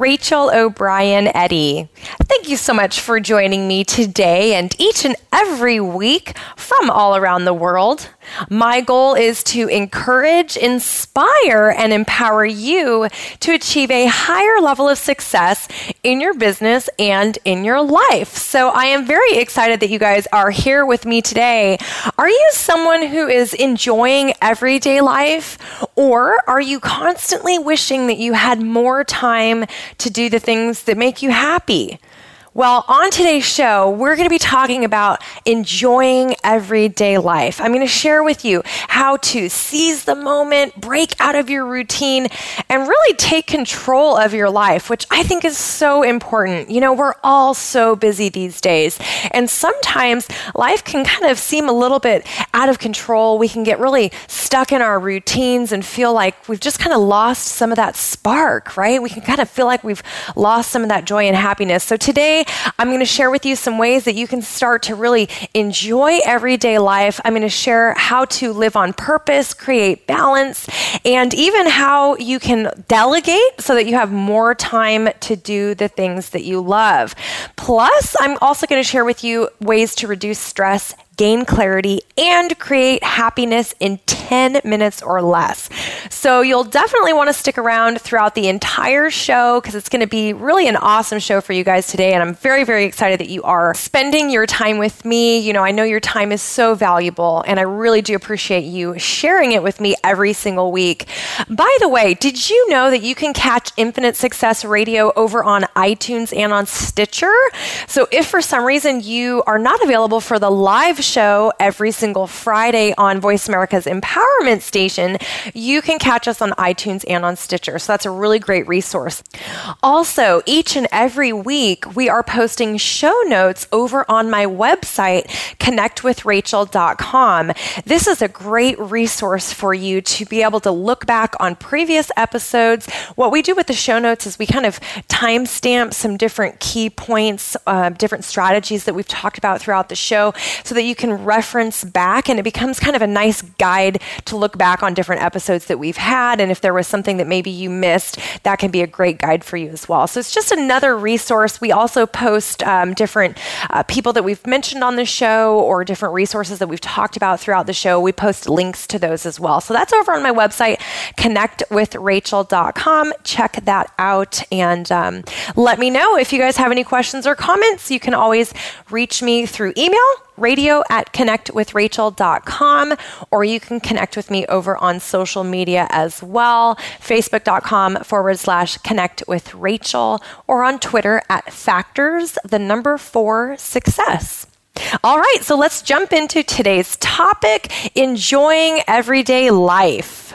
Rachel O'Brien Eddy. Thank you so much for joining me today and each and every week from all around the world. My goal is to encourage, inspire, and empower you to achieve a higher level of success in your business and in your life. So I am very excited that you guys are here with me today. Are you someone who is enjoying everyday life, or are you constantly wishing that you had more time to do the things that make you happy? Well, on today's show, we're going to be talking about enjoying everyday life. I'm going to share with you how to seize the moment, break out of your routine, and really take control of your life, which I think is so important. You know, we're all so busy these days, and sometimes life can kind of seem a little bit out of control. We can get really stuck in our routines and feel like we've just kind of lost some of that spark, right? We can kind of feel like we've lost some of that joy and happiness. So today, I'm going to share with you some ways that you can start to really enjoy everyday life. I'm going to share how to live on purpose, create balance, and even how you can delegate so that you have more time to do the things that you love. Plus, I'm also going to share with you ways to reduce stress gain clarity, and create happiness in 10 minutes or less. So you'll definitely want to stick around throughout the entire show because it's going to be really an awesome show for you guys today. And I'm very, very excited that you are spending your time with me. You know, I know your time is so valuable, and I really do appreciate you sharing it with me every single week. By the way, did you know that you can catch Infinite Success Radio over on iTunes and on Stitcher? So if for some reason you are not available for the live show every single Friday on Voice America's Empowerment Station, you can catch us on iTunes and on Stitcher. So that's a really great resource. Also, each and every week, we are posting show notes over on my website, connectwithrachel.com. This is a great resource for you to be able to look back on previous episodes. What we do with the show notes is we kind of timestamp some different key points, uh, different strategies that we've talked about throughout the show so that you can reference back and it becomes kind of a nice guide to look back on different episodes that we've had. And if there was something that maybe you missed, that can be a great guide for you as well. So it's just another resource. We also post um, different uh, people that we've mentioned on the show or different resources that we've talked about throughout the show. We post links to those as well. So that's over on my website, connectwithrachel.com. Check that out and um, let me know if you guys have any questions or comments. You can always reach me through email radio at connectwithrachel.com, or you can connect with me over on social media as well facebook.com forward slash connect with Rachel, or on Twitter at factors, the number four success. All right, so let's jump into today's topic enjoying everyday life.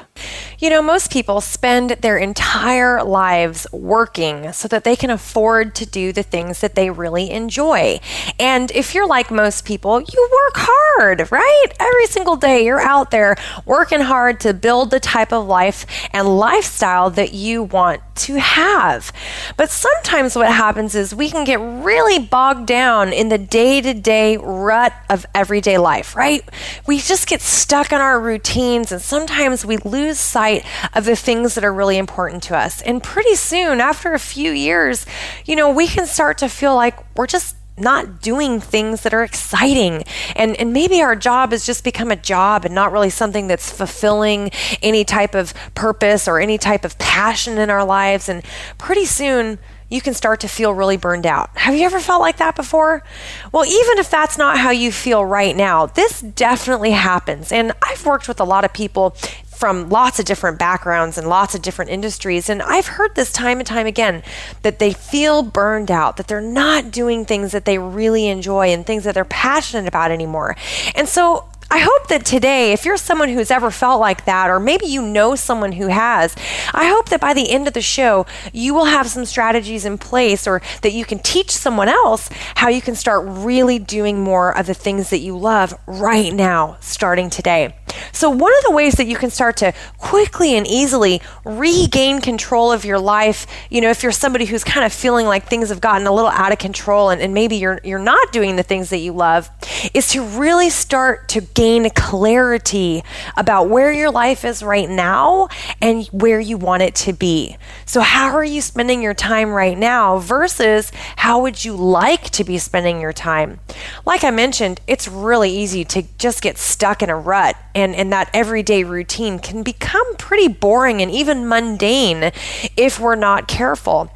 You know, most people spend their entire lives working so that they can afford to do the things that they really enjoy. And if you're like most people, you work hard, right? Every single day you're out there working hard to build the type of life and lifestyle that you want to have. But sometimes what happens is we can get really bogged down in the day to day rut of everyday life, right? We just get stuck in our routines and sometimes we lose sight of the things that are really important to us. And pretty soon, after a few years, you know, we can start to feel like we're just not doing things that are exciting. And, and maybe our job has just become a job and not really something that's fulfilling any type of purpose or any type of passion in our lives. And pretty soon, you can start to feel really burned out. Have you ever felt like that before? Well, even if that's not how you feel right now, this definitely happens. And I've worked with a lot of people from lots of different backgrounds and lots of different industries. And I've heard this time and time again that they feel burned out, that they're not doing things that they really enjoy and things that they're passionate about anymore. And so I hope that today, if you're someone who's ever felt like that, or maybe you know someone who has, I hope that by the end of the show, you will have some strategies in place or that you can teach someone else how you can start really doing more of the things that you love right now, starting today. So, one of the ways that you can start to quickly and easily regain control of your life, you know, if you're somebody who's kind of feeling like things have gotten a little out of control and, and maybe you're, you're not doing the things that you love, is to really start to gain clarity about where your life is right now and where you want it to be. So, how are you spending your time right now versus how would you like to be spending your time? Like I mentioned, it's really easy to just get stuck in a rut and, and that everyday routine can become pretty boring and even mundane if we're not careful.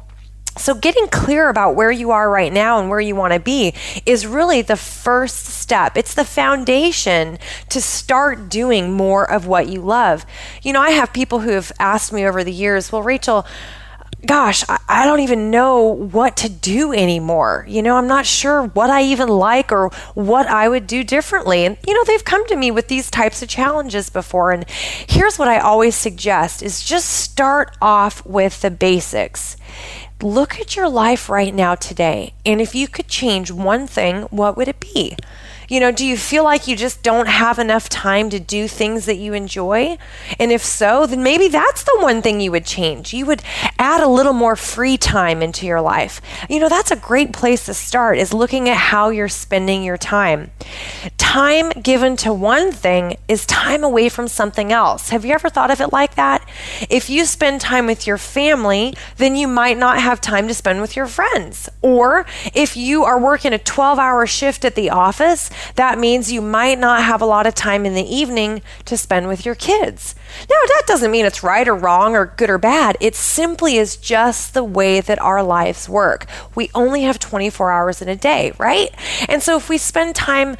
So, getting clear about where you are right now and where you want to be is really the first step. It's the foundation to start doing more of what you love. You know, I have people who have asked me over the years, well, Rachel, gosh, I, I, don't even know what to do anymore. You know, I'm not sure what I even like or what I would do differently. And, you know, they've come to me with these types of challenges before. And here's what I always suggest is just start off with the basics. Look at your life right now today. And if you could change one thing, what would it be? You know, do you feel like you just don't have enough time to do things that you enjoy? And if so, then maybe that's the one thing you would change. You would add a little more free time into your life. You know, that's a great place to start is looking at how you're spending your time. Time given to one thing is time away from something else. Have you ever thought of it like that? If you spend time with your family, then you might not have time to spend with your friends. Or if you are working a 12 hour shift at the office, that means you might not have a lot of time in the evening to spend with your kids. Now, that doesn't mean it's right or wrong or good or bad. It simply is just the way that our lives work. We only have 24 hours in a day, right? And so if we spend time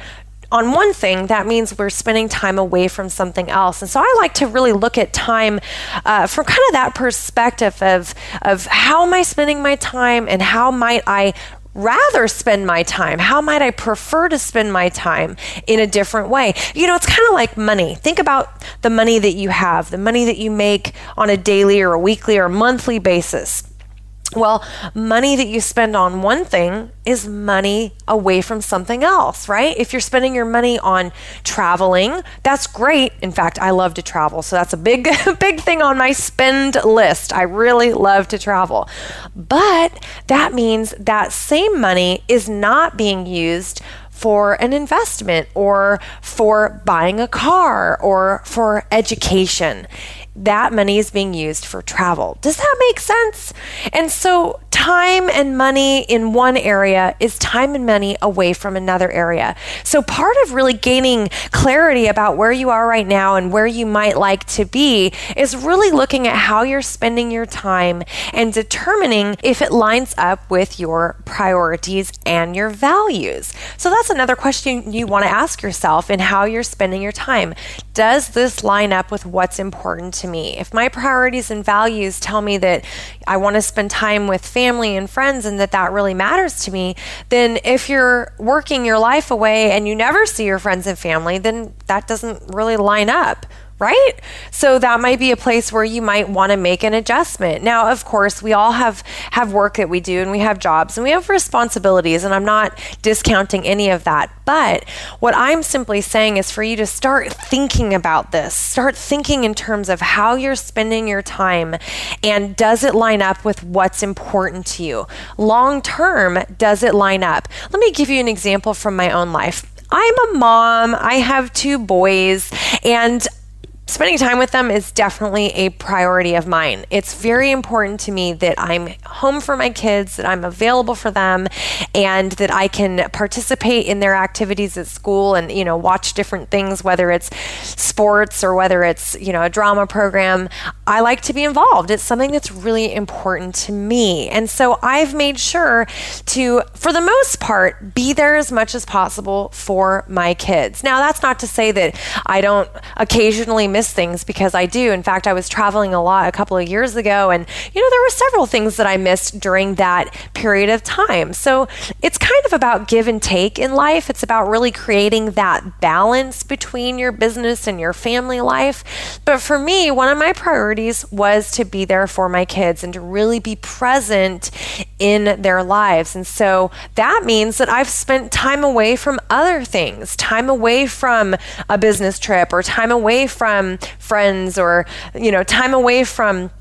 on one thing, that means we're spending time away from something else. And so I like to really look at time uh, from kind of that perspective of, of how am I spending my time and how might I rather spend my time? How might I prefer to spend my time in a different way? You know, it's kind of like money. Think about the money that you have, the money that you make on a daily or a weekly or a monthly basis. Well, money that you spend on one thing is money away from something else, right? If you're spending your money on traveling, that's great. In fact, I love to travel. So that's a big big thing on my spend list. I really love to travel. But that means that same money is not being used for an investment or for buying a car or for education that money is being used for travel. Does that make sense? And so, time and money in one area is time and money away from another area. So, part of really gaining clarity about where you are right now and where you might like to be is really looking at how you're spending your time and determining if it lines up with your priorities and your values. So, that's another question you want to ask yourself in how you're spending your time. Does this line up with what's important to me. If my priorities and values tell me that I want to spend time with family and friends and that that really matters to me, then if you're working your life away and you never see your friends and family, then that doesn't really line up right? So that might be a place where you might want to make an adjustment. Now, of course, we all have have work that we do and we have jobs and we have responsibilities and I'm not discounting any of that. But what I'm simply saying is for you to start thinking about this. Start thinking in terms of how you're spending your time and does it line up with what's important to you? Long term, does it line up? Let me give you an example from my own life. I'm a mom. I have two boys, and spending time with them is definitely a priority of mine. It's very important to me that I'm home for my kids, that I'm available for them, and that I can participate in their activities at school and, you know, watch different things, whether it's sports or whether it's, you know, a drama program. I like to be involved. It's something that's really important to me. And so I've made sure to, for the most part, be there as much as possible for my kids. Now, that's not to say that I don't occasionally miss miss things because I do. In fact, I was traveling a lot a couple of years ago, and you know, there were several things that I missed during that period of time. So it's kind of about give and take in life. It's about really creating that balance between your business and your family life. But for me, one of my priorities was to be there for my kids and to really be present in their lives. And so that means that I've spent time away from other things, time away from a business trip or time away from friends or, you know, time away from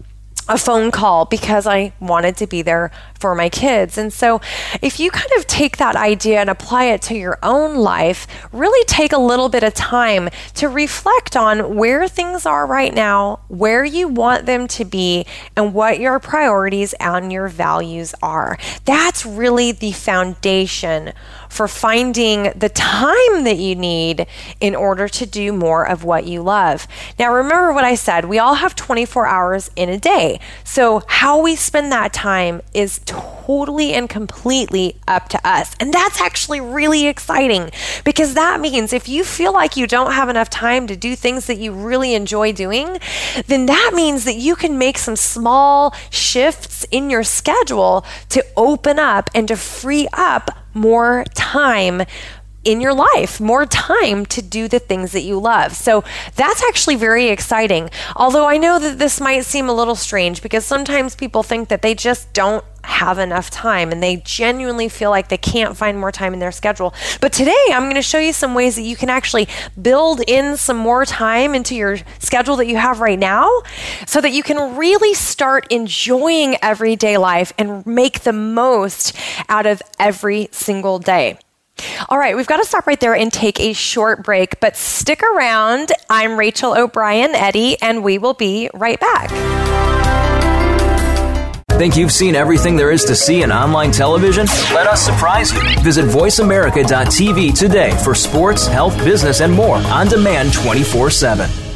a phone call because I wanted to be there for my kids. And so, if you kind of take that idea and apply it to your own life, really take a little bit of time to reflect on where things are right now, where you want them to be, and what your priorities and your values are. That's really the foundation for finding the time that you need in order to do more of what you love. Now, remember what I said we all have 24 hours in a day. So, how we spend that time is totally and completely up to us. And that's actually really exciting because that means if you feel like you don't have enough time to do things that you really enjoy doing, then that means that you can make some small shifts in your schedule to open up and to free up more time in your life, more time to do the things that you love. So that's actually very exciting. Although I know that this might seem a little strange because sometimes people think that they just don't have enough time and they genuinely feel like they can't find more time in their schedule. But today I'm going to show you some ways that you can actually build in some more time into your schedule that you have right now so that you can really start enjoying everyday life and make the most out of every single day. All right, we've got to stop right there and take a short break, but stick around. I'm Rachel O'Brien Eddy, and we will be right back. Think you've seen everything there is to see in online television? Let us surprise you. Visit VoiceAmerica.tv today for sports, health, business, and more on demand 24 7.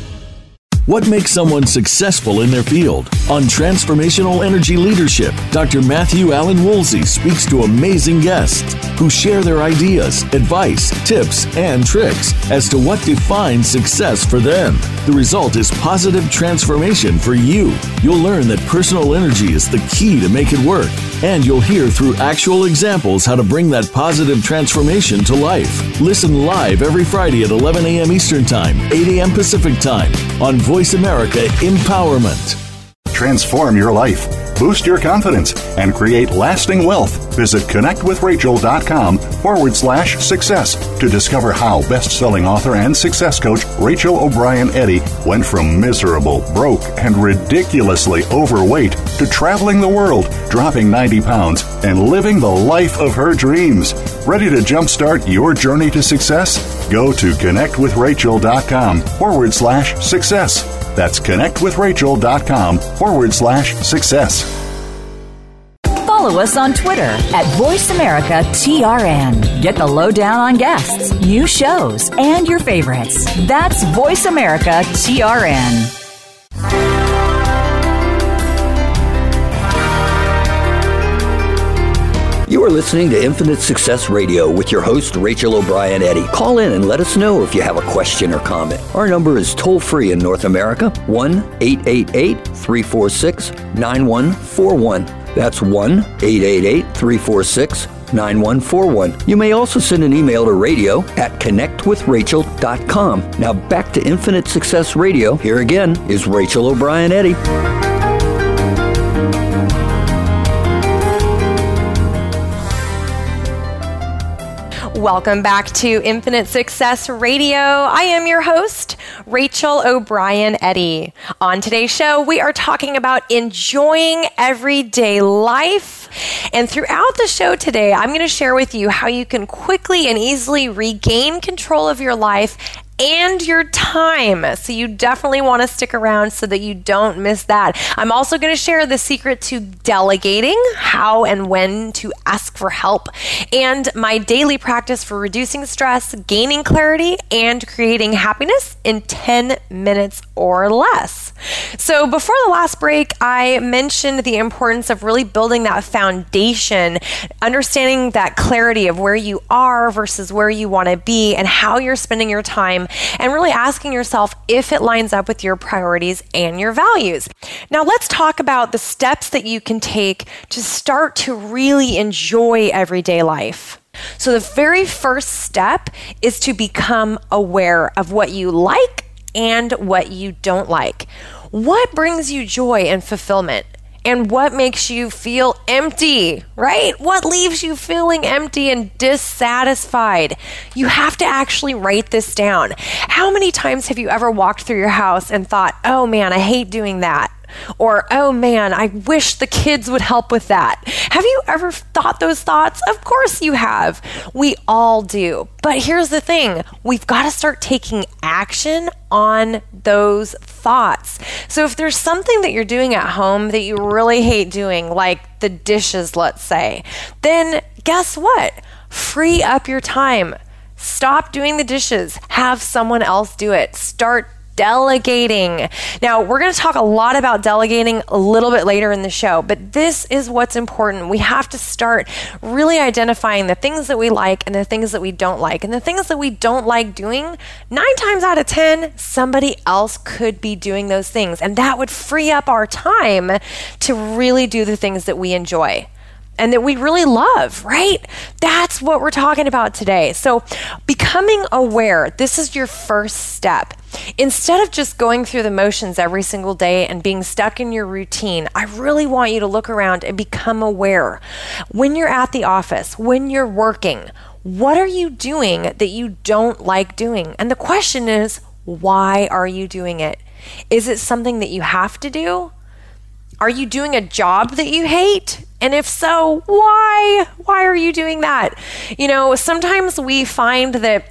What makes someone successful in their field? On Transformational Energy Leadership, Dr. Matthew Allen Woolsey speaks to amazing guests who share their ideas, advice, tips, and tricks as to what defines success for them. The result is positive transformation for you. You'll learn that personal energy is the key to make it work, and you'll hear through actual examples how to bring that positive transformation to life. Listen live every Friday at 11 a.m. Eastern Time, 8 a.m. Pacific Time on Voice America Empowerment. Transform your life, boost your confidence, and create lasting wealth. Visit connectwithrachel.com forward slash success to discover how best selling author and success coach Rachel O'Brien Eddy went from miserable, broke, and ridiculously overweight to traveling the world, dropping 90 pounds, and living the life of her dreams. Ready to jumpstart your journey to success? Go to connectwithrachel.com forward slash success. That's connectwithrachel.com forward slash success. Follow us on Twitter at VoiceAmericaTRN. Get the lowdown on guests, new shows, and your favorites. That's VoiceAmericaTRN. You are listening to Infinite Success Radio with your host, Rachel O'Brien Eddy. Call in and let us know if you have a question or comment. Our number is toll free in North America 1 888 346 9141. That's 1 888 346 9141. You may also send an email to radio at connectwithrachel.com. Now back to Infinite Success Radio. Here again is Rachel O'Brien Eddy. Welcome back to Infinite Success Radio. I am your host, Rachel O'Brien Eddy. On today's show, we are talking about enjoying everyday life. And throughout the show today, I'm going to share with you how you can quickly and easily regain control of your life and your time. So you definitely want to stick around so that you don't miss that. I'm also going to share the secret to delegating, how and when to ask for help, and my daily practice for reducing stress, gaining clarity, and creating happiness in 10 minutes or less. So, before the last break, I mentioned the importance of really building that foundation, understanding that clarity of where you are versus where you want to be, and how you're spending your time, and really asking yourself if it lines up with your priorities and your values. Now, let's talk about the steps that you can take to start to really enjoy everyday life. So, the very first step is to become aware of what you like and what you don't like. What brings you joy and fulfillment? And what makes you feel empty, right? What leaves you feeling empty and dissatisfied? You have to actually write this down. How many times have you ever walked through your house and thought, oh man, I hate doing that? Or, oh man, I wish the kids would help with that. Have you ever thought those thoughts? Of course you have. We all do. But here's the thing we've got to start taking action on those thoughts. So if there's something that you're doing at home that you really hate doing, like the dishes, let's say, then guess what? Free up your time. Stop doing the dishes. Have someone else do it. Start delegating. Now, we're going to talk a lot about delegating a little bit later in the show, but this is what's important. We have to start really identifying the things that we like and the things that we don't like. And the things that we don't like doing, nine times out of 10, somebody else could be doing those things. And that would free up our time to really do the things that we enjoy and that we really love, right? That's what we're talking about today. So, becoming aware, this is your first step. Instead of just going through the motions every single day and being stuck in your routine, I really want you to look around and become aware. When you're at the office, when you're working, what are you doing that you don't like doing? And the question is, why are you doing it? Is it something that you have to do? Are you doing a job that you hate? And if so, why? Why are you doing that? You know, sometimes we find that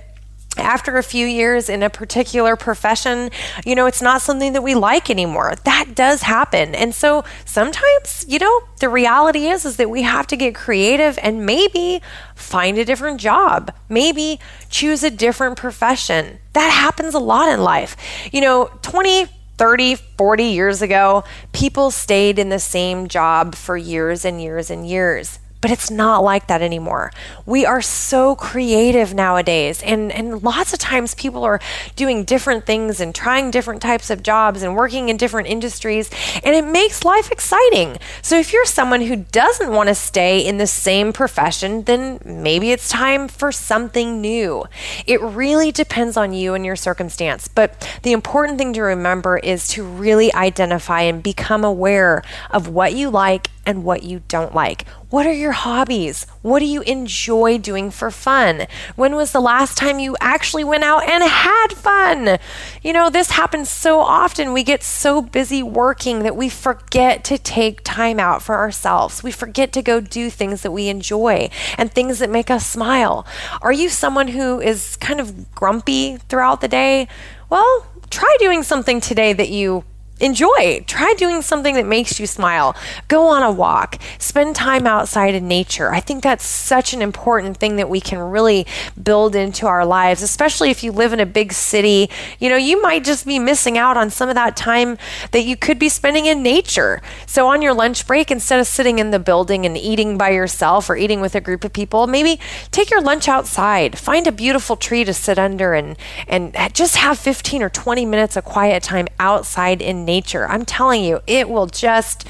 after a few years in a particular profession, you know, it's not something that we like anymore. That does happen. And so sometimes, you know, the reality is is that we have to get creative and maybe find a different job. Maybe choose a different profession. That happens a lot in life. You know, 20 30, 40 years ago, people stayed in the same job for years and years and years. But it's not like that anymore. We are so creative nowadays. And, and lots of times people are doing different things and trying different types of jobs and working in different industries. And it makes life exciting. So if you're someone who doesn't want to stay in the same profession, then maybe it's time for something new. It really depends on you and your circumstance. But the important thing to remember is to really identify and become aware of what you like and what you don't like. What are your hobbies? What do you enjoy doing for fun? When was the last time you actually went out and had fun? You know, this happens so often. We get so busy working that we forget to take time out for ourselves. We forget to go do things that we enjoy and things that make us smile. Are you someone who is kind of grumpy throughout the day? Well, try doing something today that you enjoy. Try doing something that makes you smile. Go on a walk. Spend time outside in nature. I think that's such an important thing that we can really build into our lives, especially if you live in a big city. You know, you might just be missing out on some of that time that you could be spending in nature. So on your lunch break, instead of sitting in the building and eating by yourself or eating with a group of people, maybe take your lunch outside. Find a beautiful tree to sit under and and just have 15 or 20 minutes of quiet time outside in nature. I'm telling you, it will just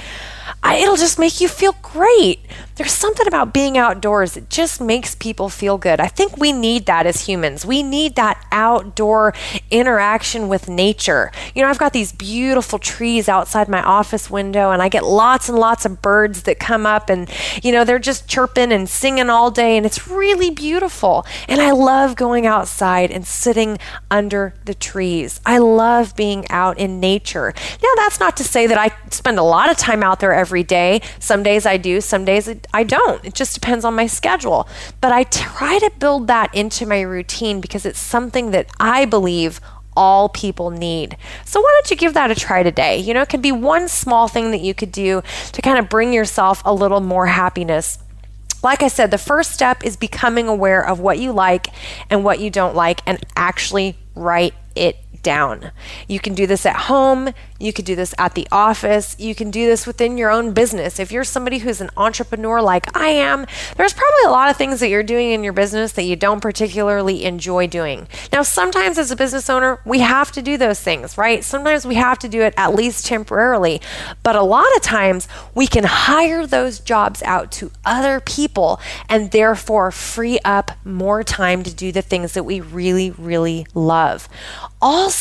I, it'll just make you feel great. There's something about being outdoors that just makes people feel good. I think we need that as humans. We need that outdoor interaction with nature. You know, I've got these beautiful trees outside my office window, and I get lots and lots of birds that come up, and, you know, they're just chirping and singing all day, and it's really beautiful. And I love going outside and sitting under the trees. I love being out in nature. Now, that's not to say that I spend a lot of time out there every day. Some days I do, some days I don't. It just depends on my schedule. But I try to build that into my routine because it's something that I believe all people need. So why don't you give that a try today? You know, it can be one small thing that you could do to kind of bring yourself a little more happiness Like I said, the first step is becoming aware of what you like and what you don't like and actually write it down. You can do this at home, you could do this at the office, you can do this within your own business. If you're somebody who's an entrepreneur like I am, there's probably a lot of things that you're doing in your business that you don't particularly enjoy doing. Now, sometimes as a business owner, we have to do those things, right? Sometimes we have to do it at least temporarily, but a lot of times we can hire those jobs out to other people and therefore free up more time to do the things that we really, really love. Also,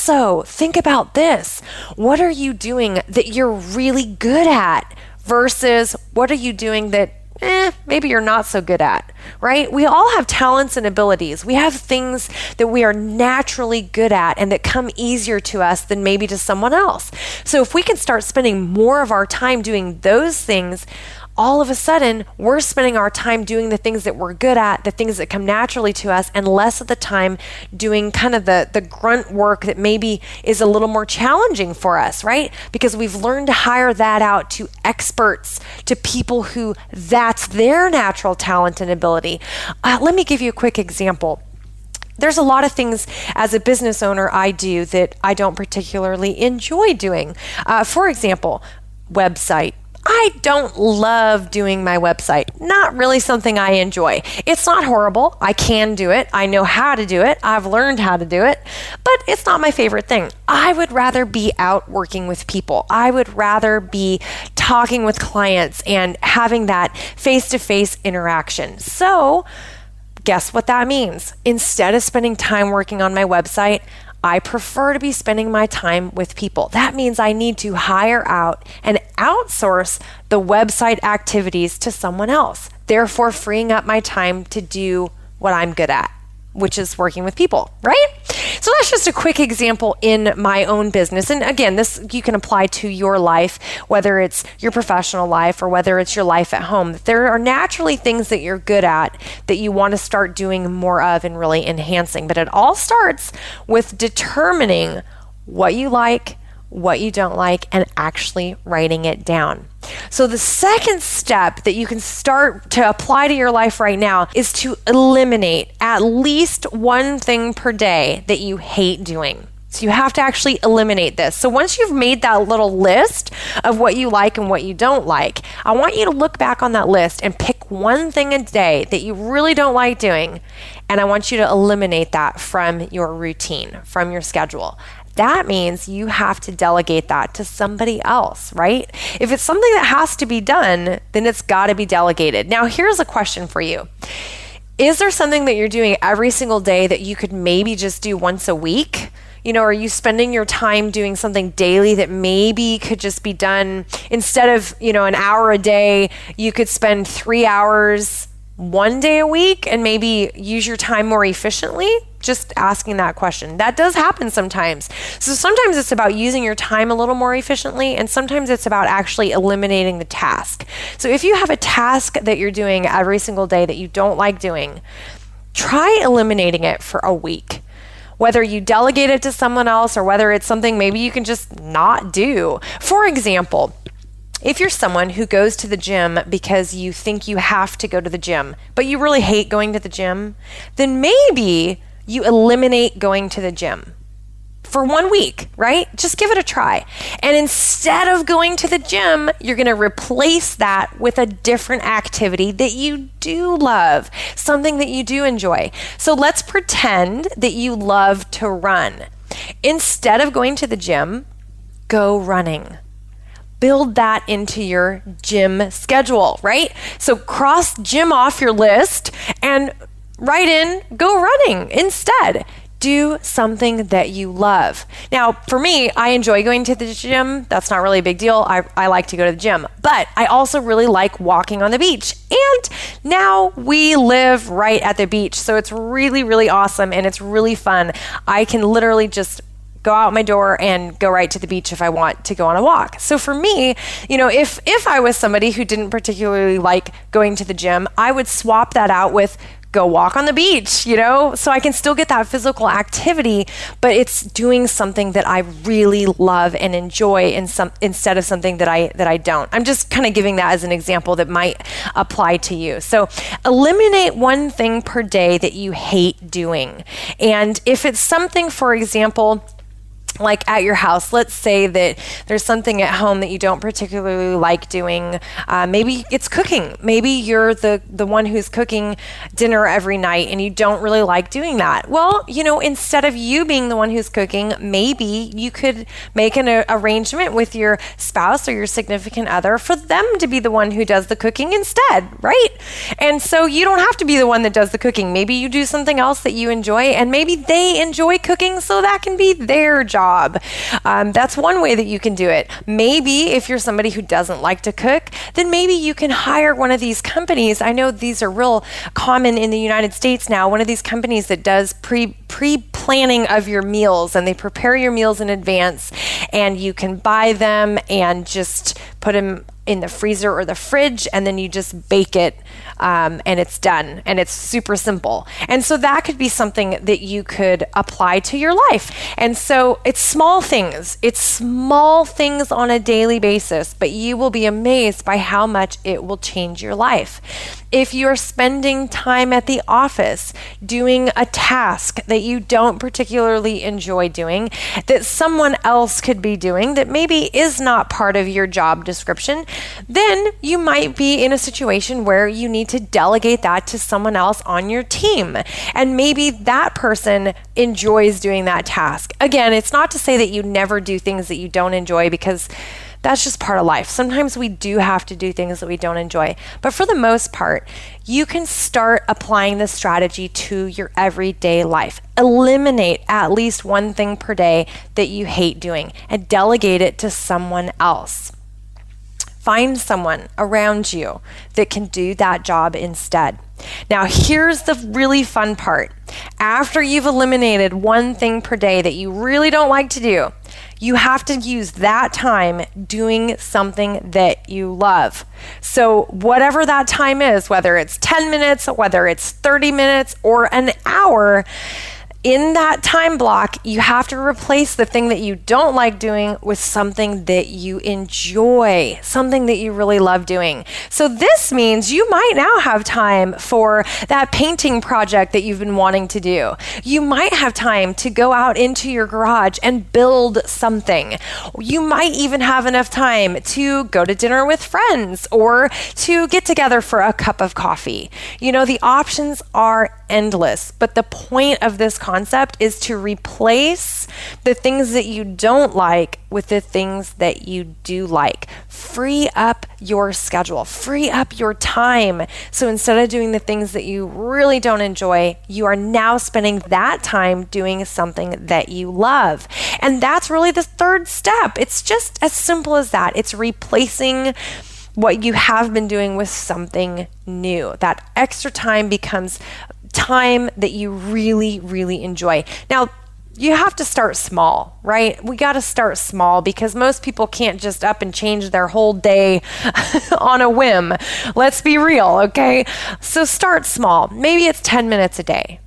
think about this. What are you doing that you're really good at versus what are you doing that eh, maybe you're not so good at, right? We all have talents and abilities. We have things that we are naturally good at and that come easier to us than maybe to someone else. So if we can start spending more of our time doing those things, all of a sudden we're spending our time doing the things that we're good at, the things that come naturally to us, and less of the time doing kind of the, the grunt work that maybe is a little more challenging for us, right? Because we've learned to hire that out to experts, to people who that's their natural talent and ability. Uh, let me give you a quick example there's a lot of things as a business owner I do that I don't particularly enjoy doing. Uh, for example, website I don't love doing my website. Not really something I enjoy. It's not horrible. I can do it. I know how to do it. I've learned how to do it, but it's not my favorite thing. I would rather be out working with people. I would rather be talking with clients and having that face to face interaction. So, guess what that means? Instead of spending time working on my website, I prefer to be spending my time with people. That means I need to hire out and outsource the website activities to someone else, therefore, freeing up my time to do what I'm good at which is working with people, right? So that's just a quick example in my own business. And again, this you can apply to your life, whether it's your professional life or whether it's your life at home. There are naturally things that you're good at that you want to start doing more of and really enhancing. But it all starts with determining what you like what you don't like, and actually writing it down. So, the second step that you can start to apply to your life right now is to eliminate at least one thing per day that you hate doing. So, you have to actually eliminate this. So, once you've made that little list of what you like and what you don't like, I want you to look back on that list and pick one thing a day that you really don't like doing. And I want you to eliminate that from your routine, from your schedule that means you have to delegate that to somebody else, right? If it's something that has to be done, then it's got to be delegated. Now, here's a question for you Is there something that you're doing every single day that you could maybe just do once a week? You know, are you spending your time doing something daily that maybe could just be done instead of, you know, an hour a day, you could spend three hours one day a week and maybe use your time more efficiently? Just asking that question. That does happen sometimes. So sometimes it's about using your time a little more efficiently, and sometimes it's about actually eliminating the task. So if you have a task that you're doing every single day that you don't like doing, try eliminating it for a week whether you delegate it to someone else or whether it's something maybe you can just not do. For example, if you're someone who goes to the gym because you think you have to go to the gym, but you really hate going to the gym, then maybe you eliminate going to the gym for one week, right? Just give it a try. And instead of going to the gym, you're going to replace that with a different activity that you do love, something that you do enjoy. So let's pretend that you love to run. Instead of going to the gym, go running build that into your gym schedule, right? So cross gym off your list and write in go running instead. Do something that you love. Now, for me, I enjoy going to the gym. That's not really a big deal. I, I like to go to the gym, but I also really like walking on the beach. And now we live right at the beach. So it's really, really awesome and it's really fun. I can literally just go out my door and go right to the beach if I want to go on a walk. So for me, you know, if if I was somebody who didn't particularly like going to the gym, I would swap that out with go walk on the beach, you know, so I can still get that physical activity, but it's doing something that I really love and enjoy in some instead of something that I that I don't. I'm just kind of giving that as an example that might apply to you. So eliminate one thing per day that you hate doing. And if it's something for example, like at your house, let's say that there's something at home that you don't particularly like doing. Uh, maybe it's cooking. Maybe you're the, the one who's cooking dinner every night and you don't really like doing that. Well, you know, instead of you being the one who's cooking, maybe you could make an a- arrangement with your spouse or your significant other for them to be the one who does the cooking instead, right? And so you don't have to be the one that does the cooking. Maybe you do something else that you enjoy and maybe they enjoy cooking so that can be their job job. Um, that's one way that you can do it. Maybe if you're somebody who doesn't like to cook, then maybe you can hire one of these companies. I know these are real common in the United States now. One of these companies that does pre pre planning of your meals and they prepare your meals in advance and you can buy them and just put them in the freezer or the fridge and then you just bake it um, and it's done and it's super simple. And so that could be something that you could apply to your life. And so it's small things, it's small things on a daily basis, but you will be amazed by how much it will change your life if you're spending time at the office doing a task that you don't particularly enjoy doing, that someone else could be doing that maybe is not part of your job description, then you might be in a situation where you need to delegate that to someone else on your team. And maybe that person enjoys doing that task. Again, it's not to say that you never do things that you don't enjoy because that's just part of life. Sometimes we do have to do things that we don't enjoy. But for the most part, you can start applying this strategy to your everyday life. Eliminate at least one thing per day that you hate doing and delegate it to someone else. Find someone around you that can do that job instead. Now, here's the really fun part. After you've eliminated one thing per day that you really don't like to do, you have to use that time doing something that you love. So, whatever that time is, whether it's 10 minutes, whether it's 30 minutes, or an hour, in that time block, you have to replace the thing that you don't like doing with something that you enjoy, something that you really love doing. So, this means you might now have time for that painting project that you've been wanting to do. You might have time to go out into your garage and build something. You might even have enough time to go to dinner with friends or to get together for a cup of coffee. You know, the options are endless, but the point of this conversation concept is to replace the things that you don't like with the things that you do like. Free up your schedule, free up your time. So instead of doing the things that you really don't enjoy, you are now spending that time doing something that you love. And that's really the third step. It's just as simple as that. It's replacing what you have been doing with something new. That extra time becomes time that you really, really enjoy. Now, you have to start small, right? We got to start small because most people can't just up and change their whole day on a whim. Let's be real, okay? So start small. Maybe it's 10 minutes a day.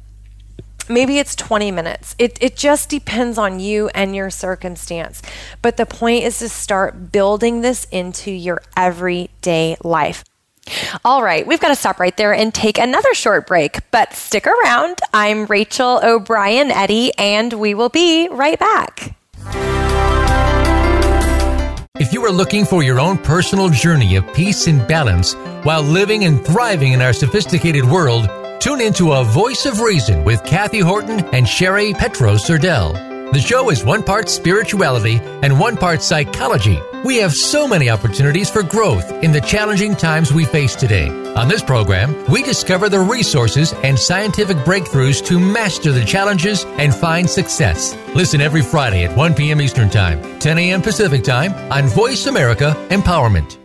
Maybe it's 20 minutes. It, it just depends on you and your circumstance. But the point is to start building this into your everyday life. All right, we've got to stop right there and take another short break, but stick around. I'm Rachel O'Brien Eddy, and we will be right back. If you are looking for your own personal journey of peace and balance while living and thriving in our sophisticated world, tune into A Voice of Reason with Kathy Horton and Sherry Petros Serdell. The show is one part spirituality and one part psychology. We have so many opportunities for growth in the challenging times we face today. On this program, we discover the resources and scientific breakthroughs to master the challenges and find success. Listen every Friday at 1 p.m. Eastern Time, 10 a.m. Pacific Time on Voice America Empowerment.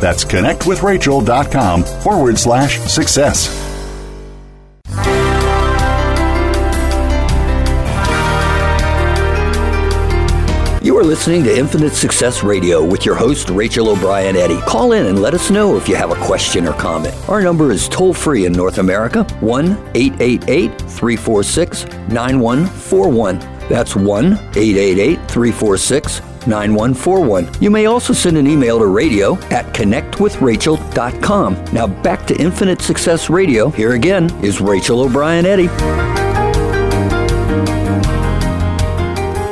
That's connectwithrachel.com forward slash success. You are listening to Infinite Success Radio with your host, Rachel O'Brien Eddy. Call in and let us know if you have a question or comment. Our number is toll free in North America 1 888 346 9141. That's 1 888 346 9141. You may also send an email to radio at connectwithrachel.com. Now back to Infinite Success Radio. Here again is Rachel O'Brien Eddy.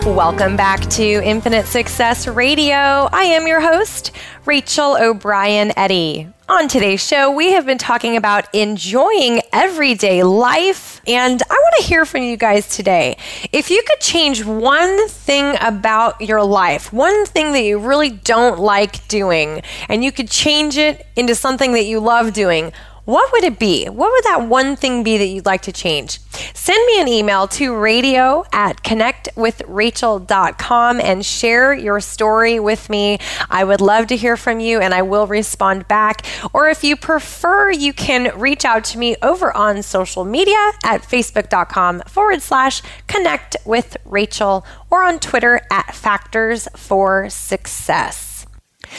Welcome back to Infinite Success Radio. I am your host, Rachel O'Brien Eddy. On today's show, we have been talking about enjoying everyday life, and I want to hear from you guys today. If you could change one thing about your life, one thing that you really don't like doing, and you could change it into something that you love doing, what would it be? What would that one thing be that you'd like to change? Send me an email to radio at connectwithrachel.com and share your story with me. I would love to hear from you and I will respond back. Or if you prefer, you can reach out to me over on social media at facebook.com forward slash connect with Rachel or on Twitter at factors for success.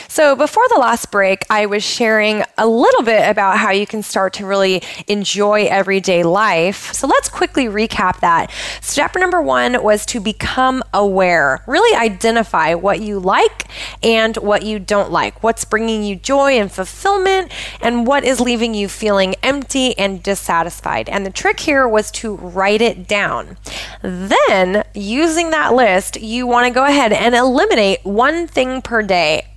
So, before the last break, I was sharing a little bit about how you can start to really enjoy everyday life. So, let's quickly recap that. Step number one was to become aware, really identify what you like and what you don't like, what's bringing you joy and fulfillment, and what is leaving you feeling empty and dissatisfied. And the trick here was to write it down. Then, using that list, you want to go ahead and eliminate one thing per day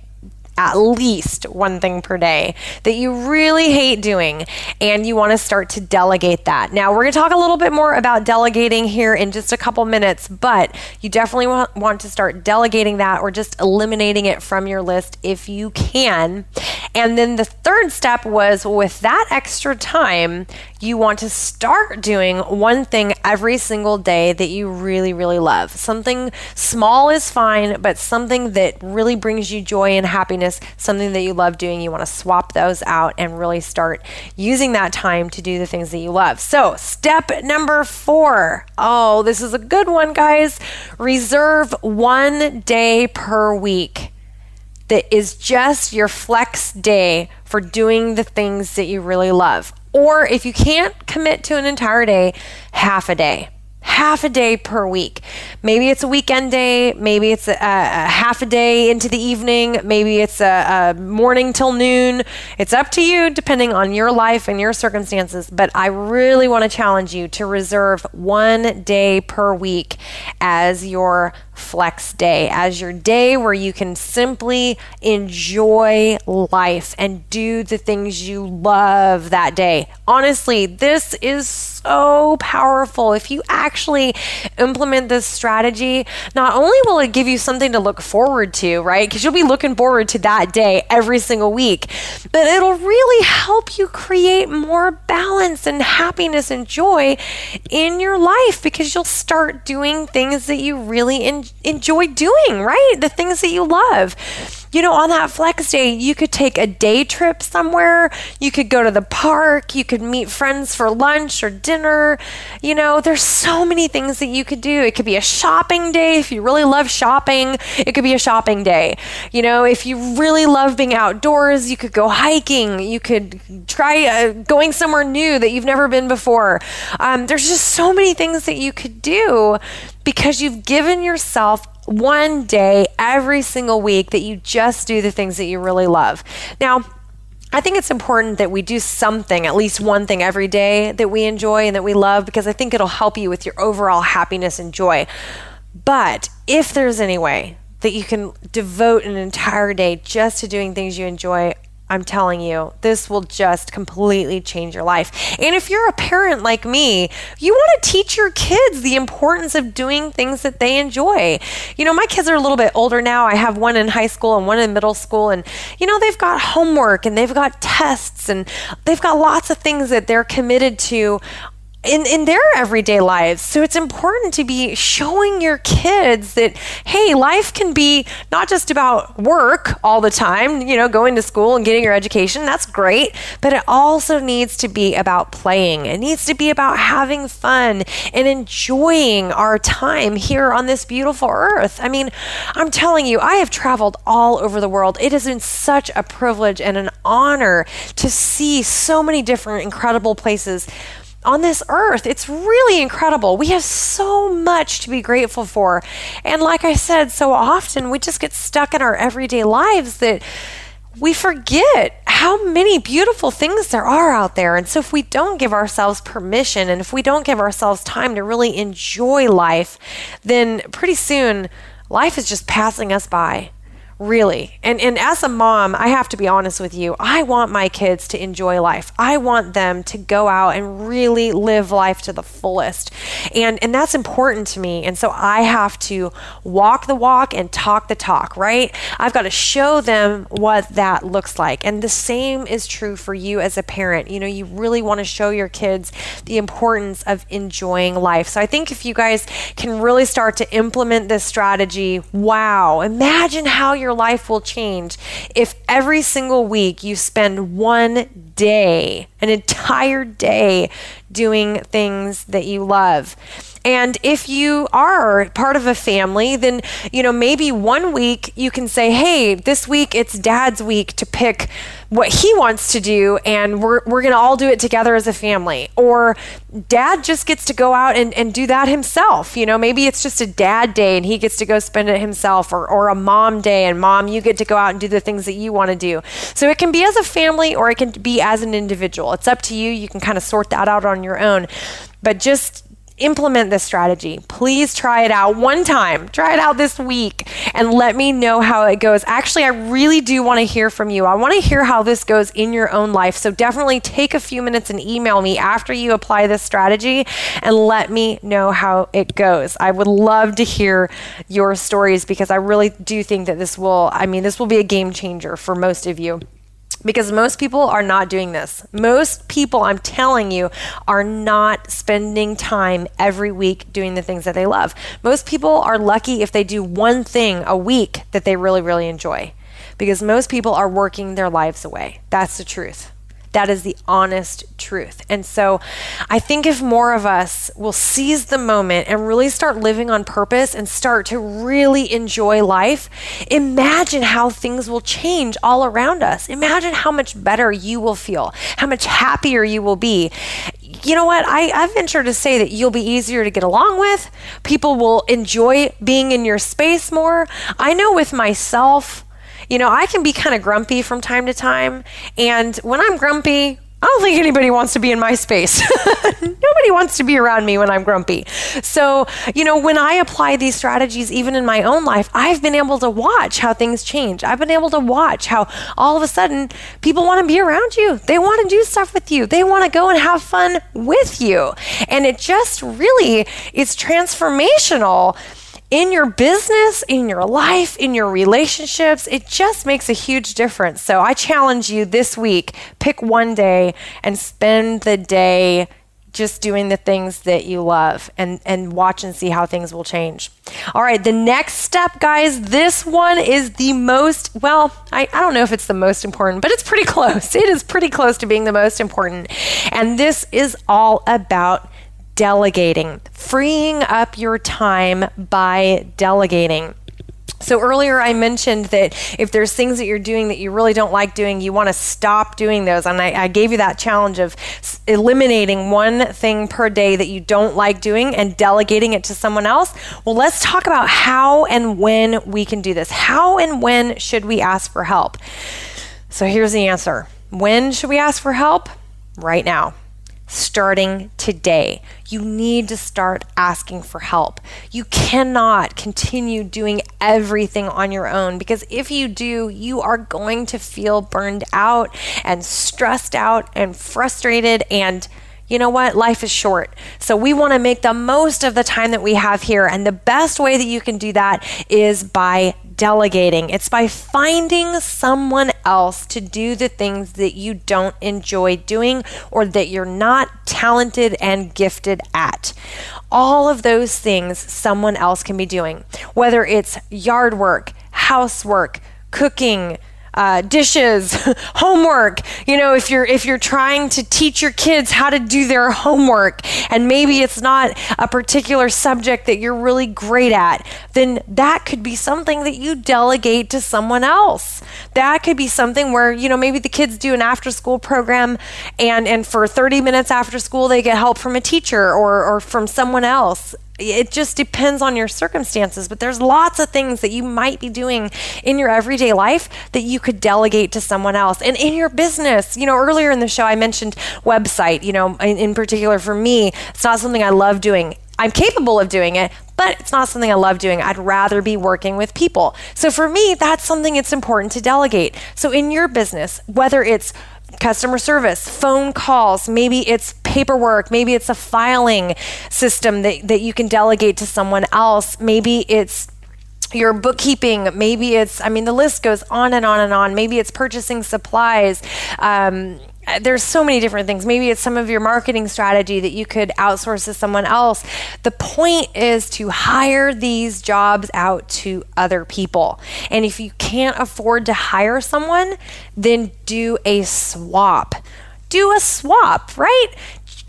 at least one thing per day that you really hate doing and you want to start to delegate that. Now, we're going to talk a little bit more about delegating here in just a couple minutes, but you definitely want, to start delegating that or just eliminating it from your list if you can. And then the third step was with that extra time, you want to start doing one thing every single day that you really, really love. Something small is fine, but something that really brings you joy and happiness, something that you love doing. You want to swap those out and really start using that time to do the things that you love. So, step number four. Oh, this is a good one, guys. Reserve one day per week that is just your flex day for doing the things that you really love. Or if you can't commit to an entire day, half a day half a day per week. Maybe it's a weekend day, maybe it's a, a half a day into the evening, maybe it's a, a, morning till noon. It's up to you depending on your life and your circumstances. But I really want to challenge you to reserve one day per week as your flex day, as your day where you can simply enjoy life and do the things you love that day. Honestly, this is so powerful. If you actually implement this strategy, not only will it give you something to look forward to, right? Because you'll be looking forward to that day every single week, but it'll really help you create more balance and happiness and joy in your life because you'll start doing things that you really en- enjoy doing, right? The things that you love you know, on that flex day, you could take a day trip somewhere. You could go to the park. You could meet friends for lunch or dinner. You know, there's so many things that you could do. It could be a shopping day if you really love shopping. It could be a shopping day. You know, if you really love being outdoors, you could go hiking. You could try uh, going somewhere new that you've never been before. Um, there's just so many things that you could do because you've given yourself one day every single week that you just do the things that you really love. Now, I think it's important that we do something, at least one thing every day that we enjoy and that we love, because I think it'll help you with your overall happiness and joy. But if there's any way that you can devote an entire day just to doing things you enjoy, I'm telling you, this will just completely change your life. And if you're a parent like me, you want to teach your kids the importance of doing things that they enjoy. You know, my kids are a little bit older now. I have one in high school and one in middle school. And, you know, they've got homework and they've got tests and they've got lots of things that they're committed to in, in their everyday lives. So it's important to be showing your kids that, hey, life can be not just about work all the time, you know, going to school and getting your education. That's great. But it also needs to be about playing. It needs to be about having fun and enjoying our time here on this beautiful earth. I mean, I'm telling you, I have traveled all over the world. It has been such a privilege and an honor to see so many different incredible places on this earth. It's really incredible. We have so much to be grateful for. And like I said, so often we just get stuck in our everyday lives that we forget how many beautiful things there are out there. And so, if we don't give ourselves permission and if we don't give ourselves time to really enjoy life, then pretty soon life is just passing us by really. And and as a mom, I have to be honest with you. I want my kids to enjoy life. I want them to go out and really live life to the fullest. And and that's important to me. And so I have to walk the walk and talk the talk, right? I've got to show them what that looks like. And the same is true for you as a parent. You know, you really want to show your kids the importance of enjoying life. So I think if you guys can really start to implement this strategy, wow, imagine how your life will change if every single week you spend one day, an entire day, doing things that you love. And if you are part of a family, then, you know, maybe one week you can say, hey, this week it's dad's week to pick what he wants to do and we're, we're going to all do it together as a family. Or dad just gets to go out and, and do that himself. You know, maybe it's just a dad day and he gets to go spend it himself or, or a mom day and mom, you get to go out and do the things that you want to do. So it can be as a family or it can be as an individual. It's up to you. You can kind of sort that out on your own. But just implement this strategy. Please try it out one time. Try it out this week and let me know how it goes. Actually, I really do want to hear from you. I want to hear how this goes in your own life. So definitely take a few minutes and email me after you apply this strategy and let me know how it goes. I would love to hear your stories because I really do think that this will, I mean, this will be a game changer for most of you because most people are not doing this. Most people, I'm telling you, are not spending time every week doing the things that they love. Most people are lucky if they do one thing a week that they really, really enjoy because most people are working their lives away. That's the truth. That is the honest truth. And so I think if more of us will seize the moment and really start living on purpose and start to really enjoy life, imagine how things will change all around us. Imagine how much better you will feel, how much happier you will be you know what? I, I venture to say that you'll be easier to get along with. People will enjoy being in your space more. I know with myself, you know, I can be kind of grumpy from time to time. And when I'm grumpy, I don't think anybody wants to be in my space. Nobody wants to be around me when I'm grumpy. So, you know, when I apply these strategies, even in my own life, I've been able to watch how things change. I've been able to watch how all of a sudden people want to be around you. They want to do stuff with you. They want to go and have fun with you. And it just really is transformational in your business, in your life, in your relationships. It just makes a huge difference. So I challenge you this week pick one day and spend the day just doing the things that you love and, and watch and see how things will change. All right, the next step, guys, this one is the most, well, I, I don't know if it's the most important, but it's pretty close. It is pretty close to being the most important. And this is all about delegating, freeing up your time by delegating. So earlier I mentioned that if there's things that you're doing that you really don't like doing, you want to stop doing those. And I, I, gave you that challenge of eliminating one thing per day that you don't like doing and delegating it to someone else. Well, let's talk about how and when we can do this. How and when should we ask for help? So here's the answer. When should we ask for help? Right now starting today. You need to start asking for help. You cannot continue doing everything on your own because if you do, you are going to feel burned out and stressed out and frustrated and you know what? Life is short. So we want to make the most of the time that we have here. And the best way that you can do that is by delegating. It's by finding someone else to do the things that you don't enjoy doing or that you're not talented and gifted at. All of those things someone else can be doing, whether it's yard work, housework, cooking, uh, dishes, homework. You know, if you're if you're trying to teach your kids how to do their homework, and maybe it's not a particular subject that you're really great at, then that could be something that you delegate to someone else. That could be something where you know maybe the kids do an after school program, and and for 30 minutes after school they get help from a teacher or or from someone else it just depends on your circumstances, but there's lots of things that you might be doing in your everyday life that you could delegate to someone else. And in your business, you know, earlier in the show, I mentioned website, you know, in, in particular for me, it's not something I love doing. I'm capable of doing it, but it's not something I love doing. I'd rather be working with people. So for me, that's something it's important to delegate. So in your business, whether it's customer service, phone calls, maybe it's paperwork, maybe it's a filing system that, that you can delegate to someone else, maybe it's your bookkeeping maybe it's i mean the list goes on and on and on maybe it's purchasing supplies um, there's so many different things. Maybe it's some of your marketing strategy that you could outsource to someone else. The point is to hire these jobs out to other people. And if you can't afford to hire someone, then do a swap. Do a swap, right?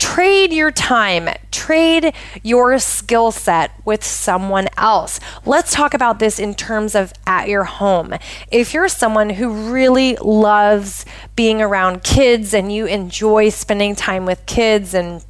Trade your time, trade your skill set with someone else. Let's talk about this in terms of at your home. If you're someone who really loves being around kids and you enjoy spending time with kids and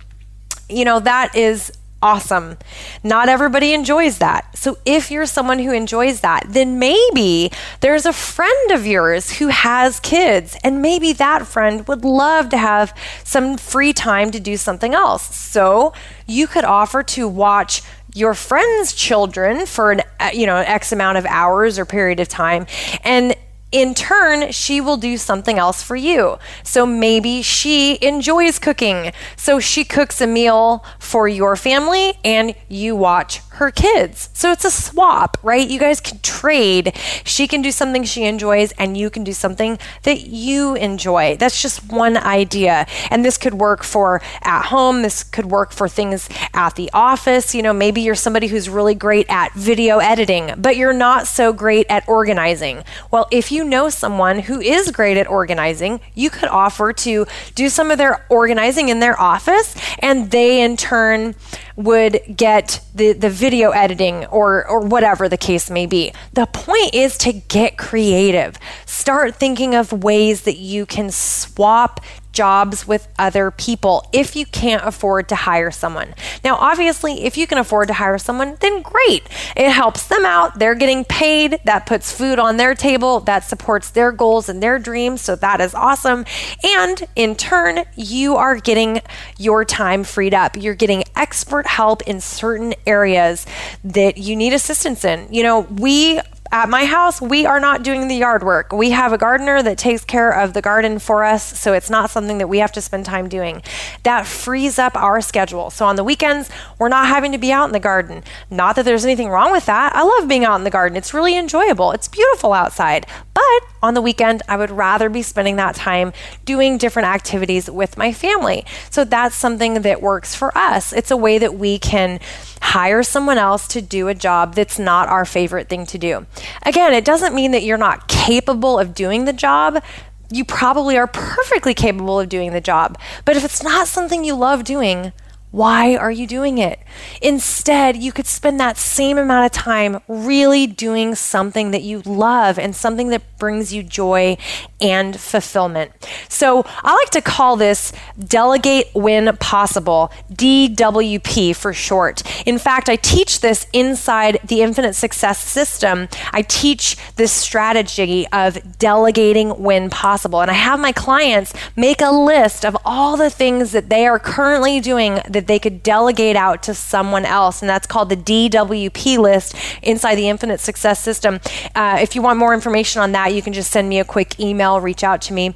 you know that is awesome. Not everybody enjoys that. So if you're someone who enjoys that, then maybe there's a friend of yours who has kids, and maybe that friend would love to have some free time to do something else. So you could offer to watch your friend's children for an uh, you know x amount of hours or period of time and in turn, she will do something else for you. So maybe she enjoys cooking. So she cooks a meal for your family and you watch her kids. So it's a swap, right? You guys can trade. She can do something she enjoys and you can do something that you enjoy. That's just one idea. And this could work for at home, this could work for things at the office. You know, maybe you're somebody who's really great at video editing, but you're not so great at organizing. Well, if you know someone who is great at organizing, you could offer to do some of their organizing in their office and they in turn would get the, the video editing or, or whatever the case may be. The point is to get creative. Start thinking of ways that you can swap jobs with other people if you can't afford to hire someone. Now, obviously, if you can afford to hire someone, then great. It helps them out. They're getting paid. That puts food on their table. That supports their goals and their dreams. So that is awesome. And in turn, you are getting your time freed up. You're getting expert help in certain areas that you need assistance in. You know, we at my house, we are not doing the yard work. We have a gardener that takes care of the garden for us, so it's not something that we have to spend time doing. That frees up our schedule. So on the weekends, we're not having to be out in the garden. Not that there's anything wrong with that. I love being out in the garden, it's really enjoyable. It's beautiful outside. But on the weekend, I would rather be spending that time doing different activities with my family. So that's something that works for us. It's a way that we can hire someone else to do a job that's not our favorite thing to do. Again, it doesn't mean that you're not capable of doing the job. You probably are perfectly capable of doing the job. But if it's not something you love doing, why are you doing it? Instead, you could spend that same amount of time really doing something that you love and something that brings you joy and fulfillment. So I like to call this delegate when possible, DWP for short. In fact, I teach this inside the Infinite Success System. I teach this strategy of delegating when possible. And I have my clients make a list of all the things that they are currently doing that they could delegate out to someone else. And that's called the DWP list inside the Infinite Success System. Uh, if you want more information on that, you can just send me a quick email, reach out to me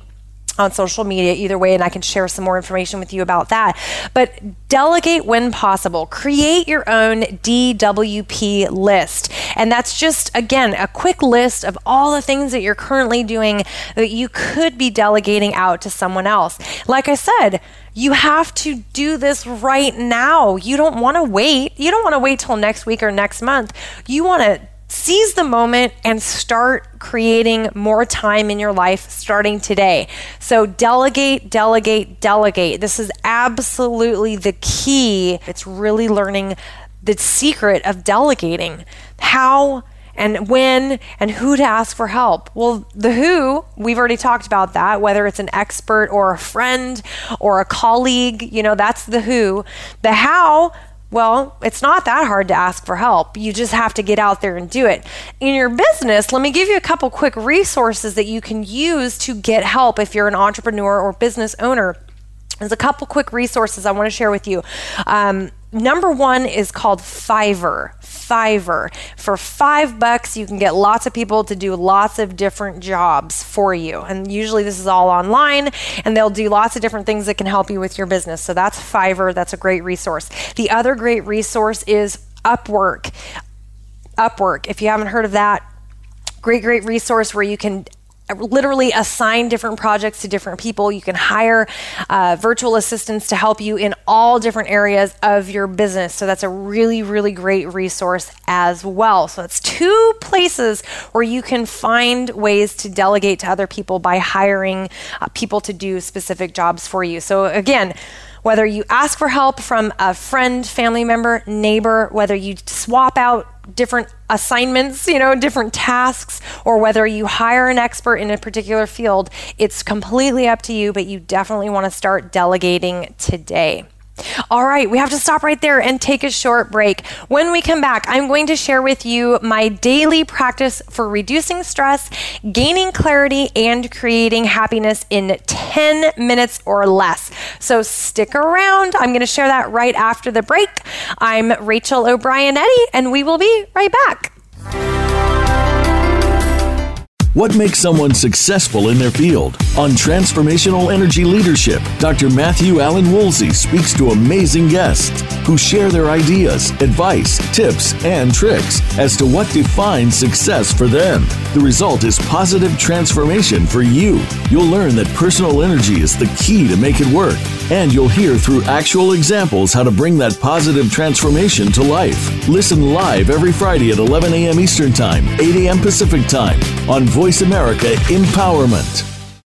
on social media either way and I can share some more information with you about that. But delegate when possible. Create your own DWP list. And that's just again a quick list of all the things that you're currently doing that you could be delegating out to someone else. Like I said, you have to do this right now. You don't want to wait. You don't want to wait till next week or next month. You want to seize the moment and start creating more time in your life starting today. So, delegate, delegate, delegate. This is absolutely the key. It's really learning the secret of delegating. How and when and who to ask for help. Well, the who, we've already talked about that, whether it's an expert or a friend or a colleague, you know, that's the who. The how, well, it's not that hard to ask for help. You just have to get out there and do it. In your business, let me give you a couple quick resources that you can use to get help if you're an entrepreneur or business owner. There's a couple quick resources I want to share with you. Um, number one is called Fiverr. Fiverr. For five bucks, you can get lots of people to do lots of different jobs for you. And usually this is all online, and they'll do lots of different things that can help you with your business. So that's Fiverr. That's a great resource. The other great resource is Upwork. Upwork. If you haven't heard of that, great, great resource where you can literally assign different projects to different people. You can hire uh, virtual assistants to help you in all different areas of your business. So that's a really, really great resource as well. So it's two places where you can find ways to delegate to other people by hiring uh, people to do specific jobs for you. So again, whether you ask for help from a friend, family member, neighbor, whether you swap out different assignments, you know, different tasks, or whether you hire an expert in a particular field, it's completely up to you, but you definitely want to start delegating today. All right, we have to stop right there and take a short break. When we come back, I'm going to share with you my daily practice for reducing stress, gaining clarity, and creating happiness in 10 minutes or less. So stick around. I'm going to share that right after the break. I'm Rachel O'Brien Eddy, and we will be right back. What makes someone successful in their field? On Transformational Energy Leadership, Dr. Matthew Allen Woolsey speaks to amazing guests who share their ideas, advice, tips, and tricks as to what defines success for them. The result is positive transformation for you. You'll learn that personal energy is the key to make it work, and you'll hear through actual examples how to bring that positive transformation to life. Listen live every Friday at 11 a.m. Eastern Time, 8 a.m. Pacific Time on Voice America Empowerment.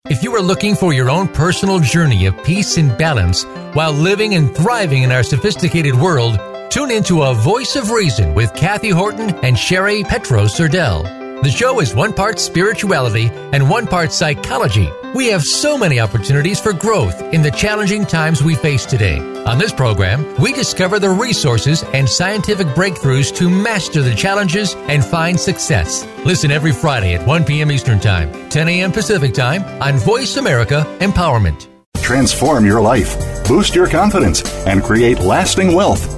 If you are looking for your own personal journey of peace and balance while living and thriving in our sophisticated world, tune into A Voice of Reason with Kathy Horton and Sherry Petro Serdell. The show is one part spirituality and one part psychology. We have so many opportunities for growth in the challenging times we face today. On this program, we discover the resources and scientific breakthroughs to master the challenges and find success. Listen every Friday at 1 p.m. Eastern Time, 10 a.m. Pacific Time on Voice America Empowerment. Transform your life, boost your confidence, and create lasting wealth.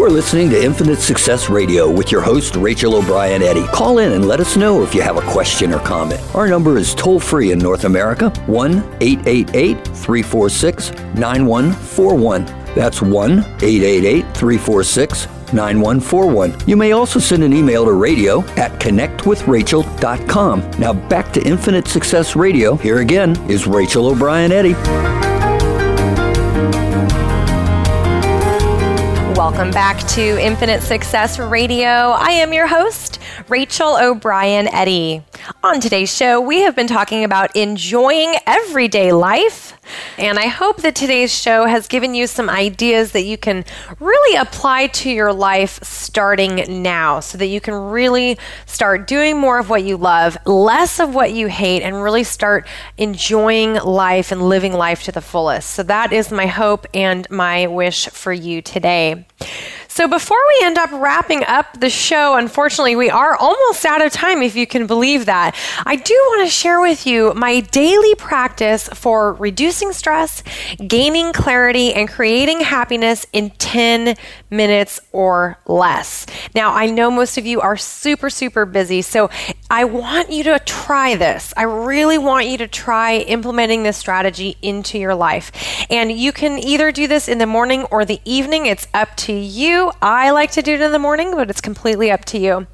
You are listening to Infinite Success Radio with your host, Rachel O'Brien Eddy. Call in and let us know if you have a question or comment. Our number is toll free in North America 1 888 346 9141. That's 1 888 346 9141. You may also send an email to radio at connectwithrachel.com. Now back to Infinite Success Radio. Here again is Rachel O'Brien Eddy. Welcome back to Infinite Success Radio. I am your host, Rachel O'Brien Eddy. On today's show, we have been talking about enjoying everyday life. And I hope that today's show has given you some ideas that you can really apply to your life starting now so that you can really start doing more of what you love, less of what you hate, and really start enjoying life and living life to the fullest. So that is my hope and my wish for you today. So before we end up wrapping up the show, unfortunately, we are almost out of time, if you can believe that. I do want to share with you my daily practice for reducing stress, gaining clarity, and creating happiness in 10 minutes or less. Now, I know most of you are super, super busy, so I want you to try this. I really want you to try implementing this strategy into your life. And you can either do this in the morning or the evening. It's up to you. I like to do it in the morning, but it's completely up to you.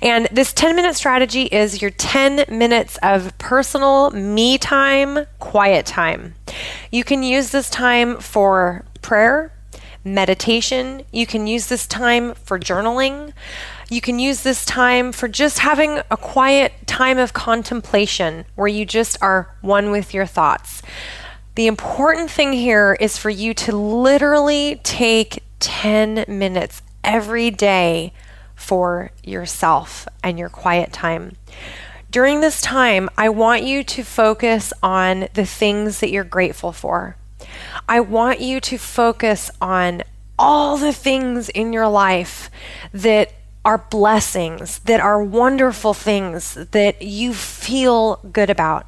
And this 10 minute strategy is your 10 minutes of personal me time, quiet time. You can use this time for prayer, meditation. You can use this time for journaling. You can use this time for just having a quiet time of contemplation where you just are one with your thoughts. The important thing here is for you to literally take 10 minutes every day for yourself and your quiet time. During this time, I want you to focus on the things that you're grateful for. I want you to focus on all the things in your life that are blessings, that are wonderful things that you feel good about.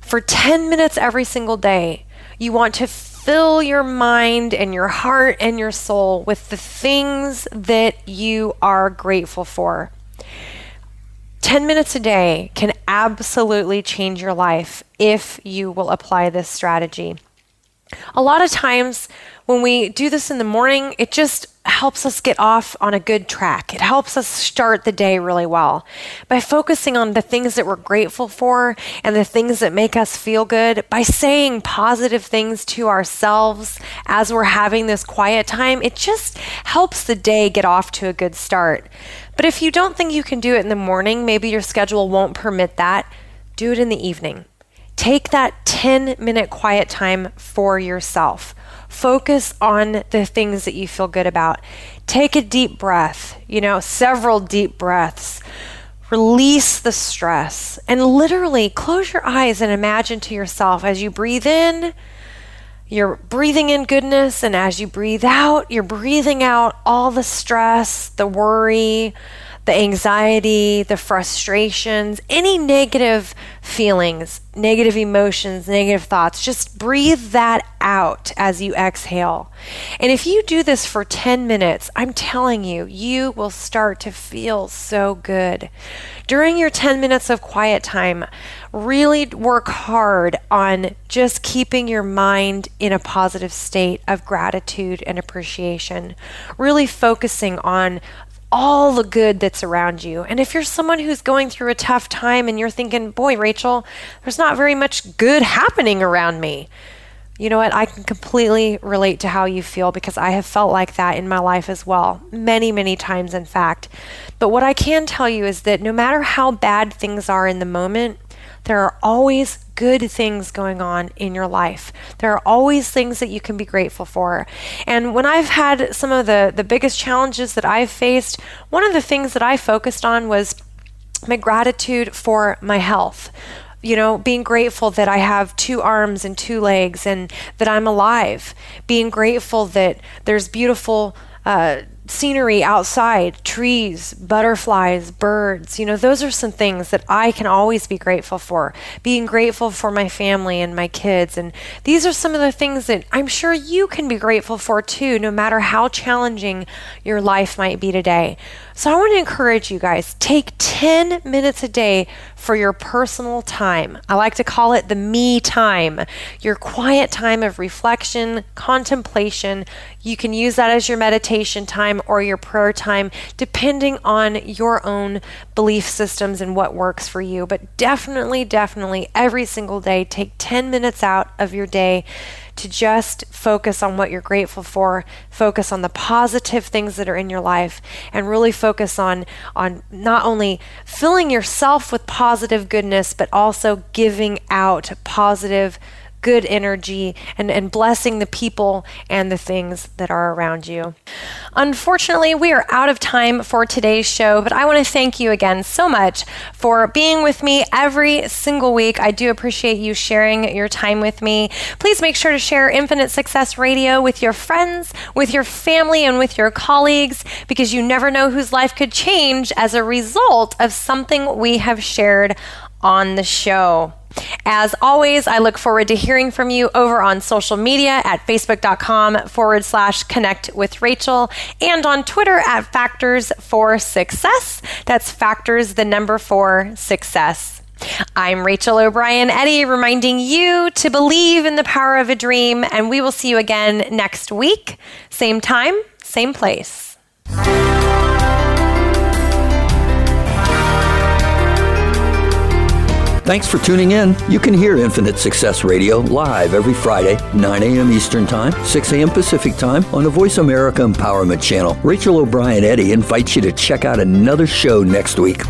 For 10 minutes every single day, you want to fill your mind and your heart and your soul with the things that you are grateful for. 10 minutes a day can absolutely change your life if you will apply this strategy. A lot of times when we do this in the morning, it just helps us get off on a good track. It helps us start the day really well. By focusing on the things that we're grateful for and the things that make us feel good, by saying positive things to ourselves as we're having this quiet time, it just helps the day get off to a good start. But if you don't think you can do it in the morning, maybe your schedule won't permit that, do it in the evening. Take that 10 minute quiet time for yourself. Focus on the things that you feel good about. Take a deep breath, you know, several deep breaths. Release the stress and literally close your eyes and imagine to yourself as you breathe in, you're breathing in goodness, and as you breathe out, you're breathing out all the stress, the worry, the anxiety, the frustrations, any negative feelings, negative emotions, negative thoughts, just breathe that out as you exhale. And if you do this for 10 minutes, I'm telling you, you will start to feel so good. During your 10 minutes of quiet time, really work hard on just keeping your mind in a positive state of gratitude and appreciation. Really focusing on all the good that's around you. And if you're someone who's going through a tough time and you're thinking, boy, Rachel, there's not very much good happening around me. You know what? I can completely relate to how you feel because I have felt like that in my life as well. Many, many times, in fact. But what I can tell you is that no matter how bad things are in the moment, there are always good things going on in your life. There are always things that you can be grateful for. And when I've had some of the, the biggest challenges that I've faced, one of the things that I focused on was my gratitude for my health you know, being grateful that I have two arms and two legs and that I'm alive, being grateful that there's beautiful uh, scenery outside, trees, butterflies, birds. You know, those are some things that I can always be grateful for. Being grateful for my family and my kids. And these are some of the things that I'm sure you can be grateful for too, no matter how challenging your life might be today. So I want to encourage you guys take 10 minutes a day for your personal time. I like to call it the me time, your quiet time of reflection, contemplation. You can use that as your meditation time or your prayer time, depending on your own belief systems and what works for you. But definitely, definitely every single day, take 10 minutes out of your day to just focus on what you're grateful for, focus on the positive things that are in your life, and really focus on, on not only filling yourself with positive goodness, but also giving out positive good energy and, and blessing the people and the things that are around you. Unfortunately, we are out of time for today's show, but I want to thank you again so much for being with me every single week. I do appreciate you sharing your time with me. Please make sure to share Infinite Success Radio with your friends, with your family, and with your colleagues because you never know whose life could change as a result of something we have shared on the show. As always, I look forward to hearing from you over on social media at facebook.com forward slash connect with Rachel and on Twitter at Factors for Success. That's Factors, the number four success. I'm Rachel O'Brien Eddy, reminding you to believe in the power of a dream, and we will see you again next week. Same time, same place. Thanks for tuning in. You can hear Infinite Success Radio live every Friday, 9 a.m. Eastern Time, 6 a.m. Pacific Time on the Voice America Empowerment Channel. Rachel O'Brien Eddy invites you to check out another show next week.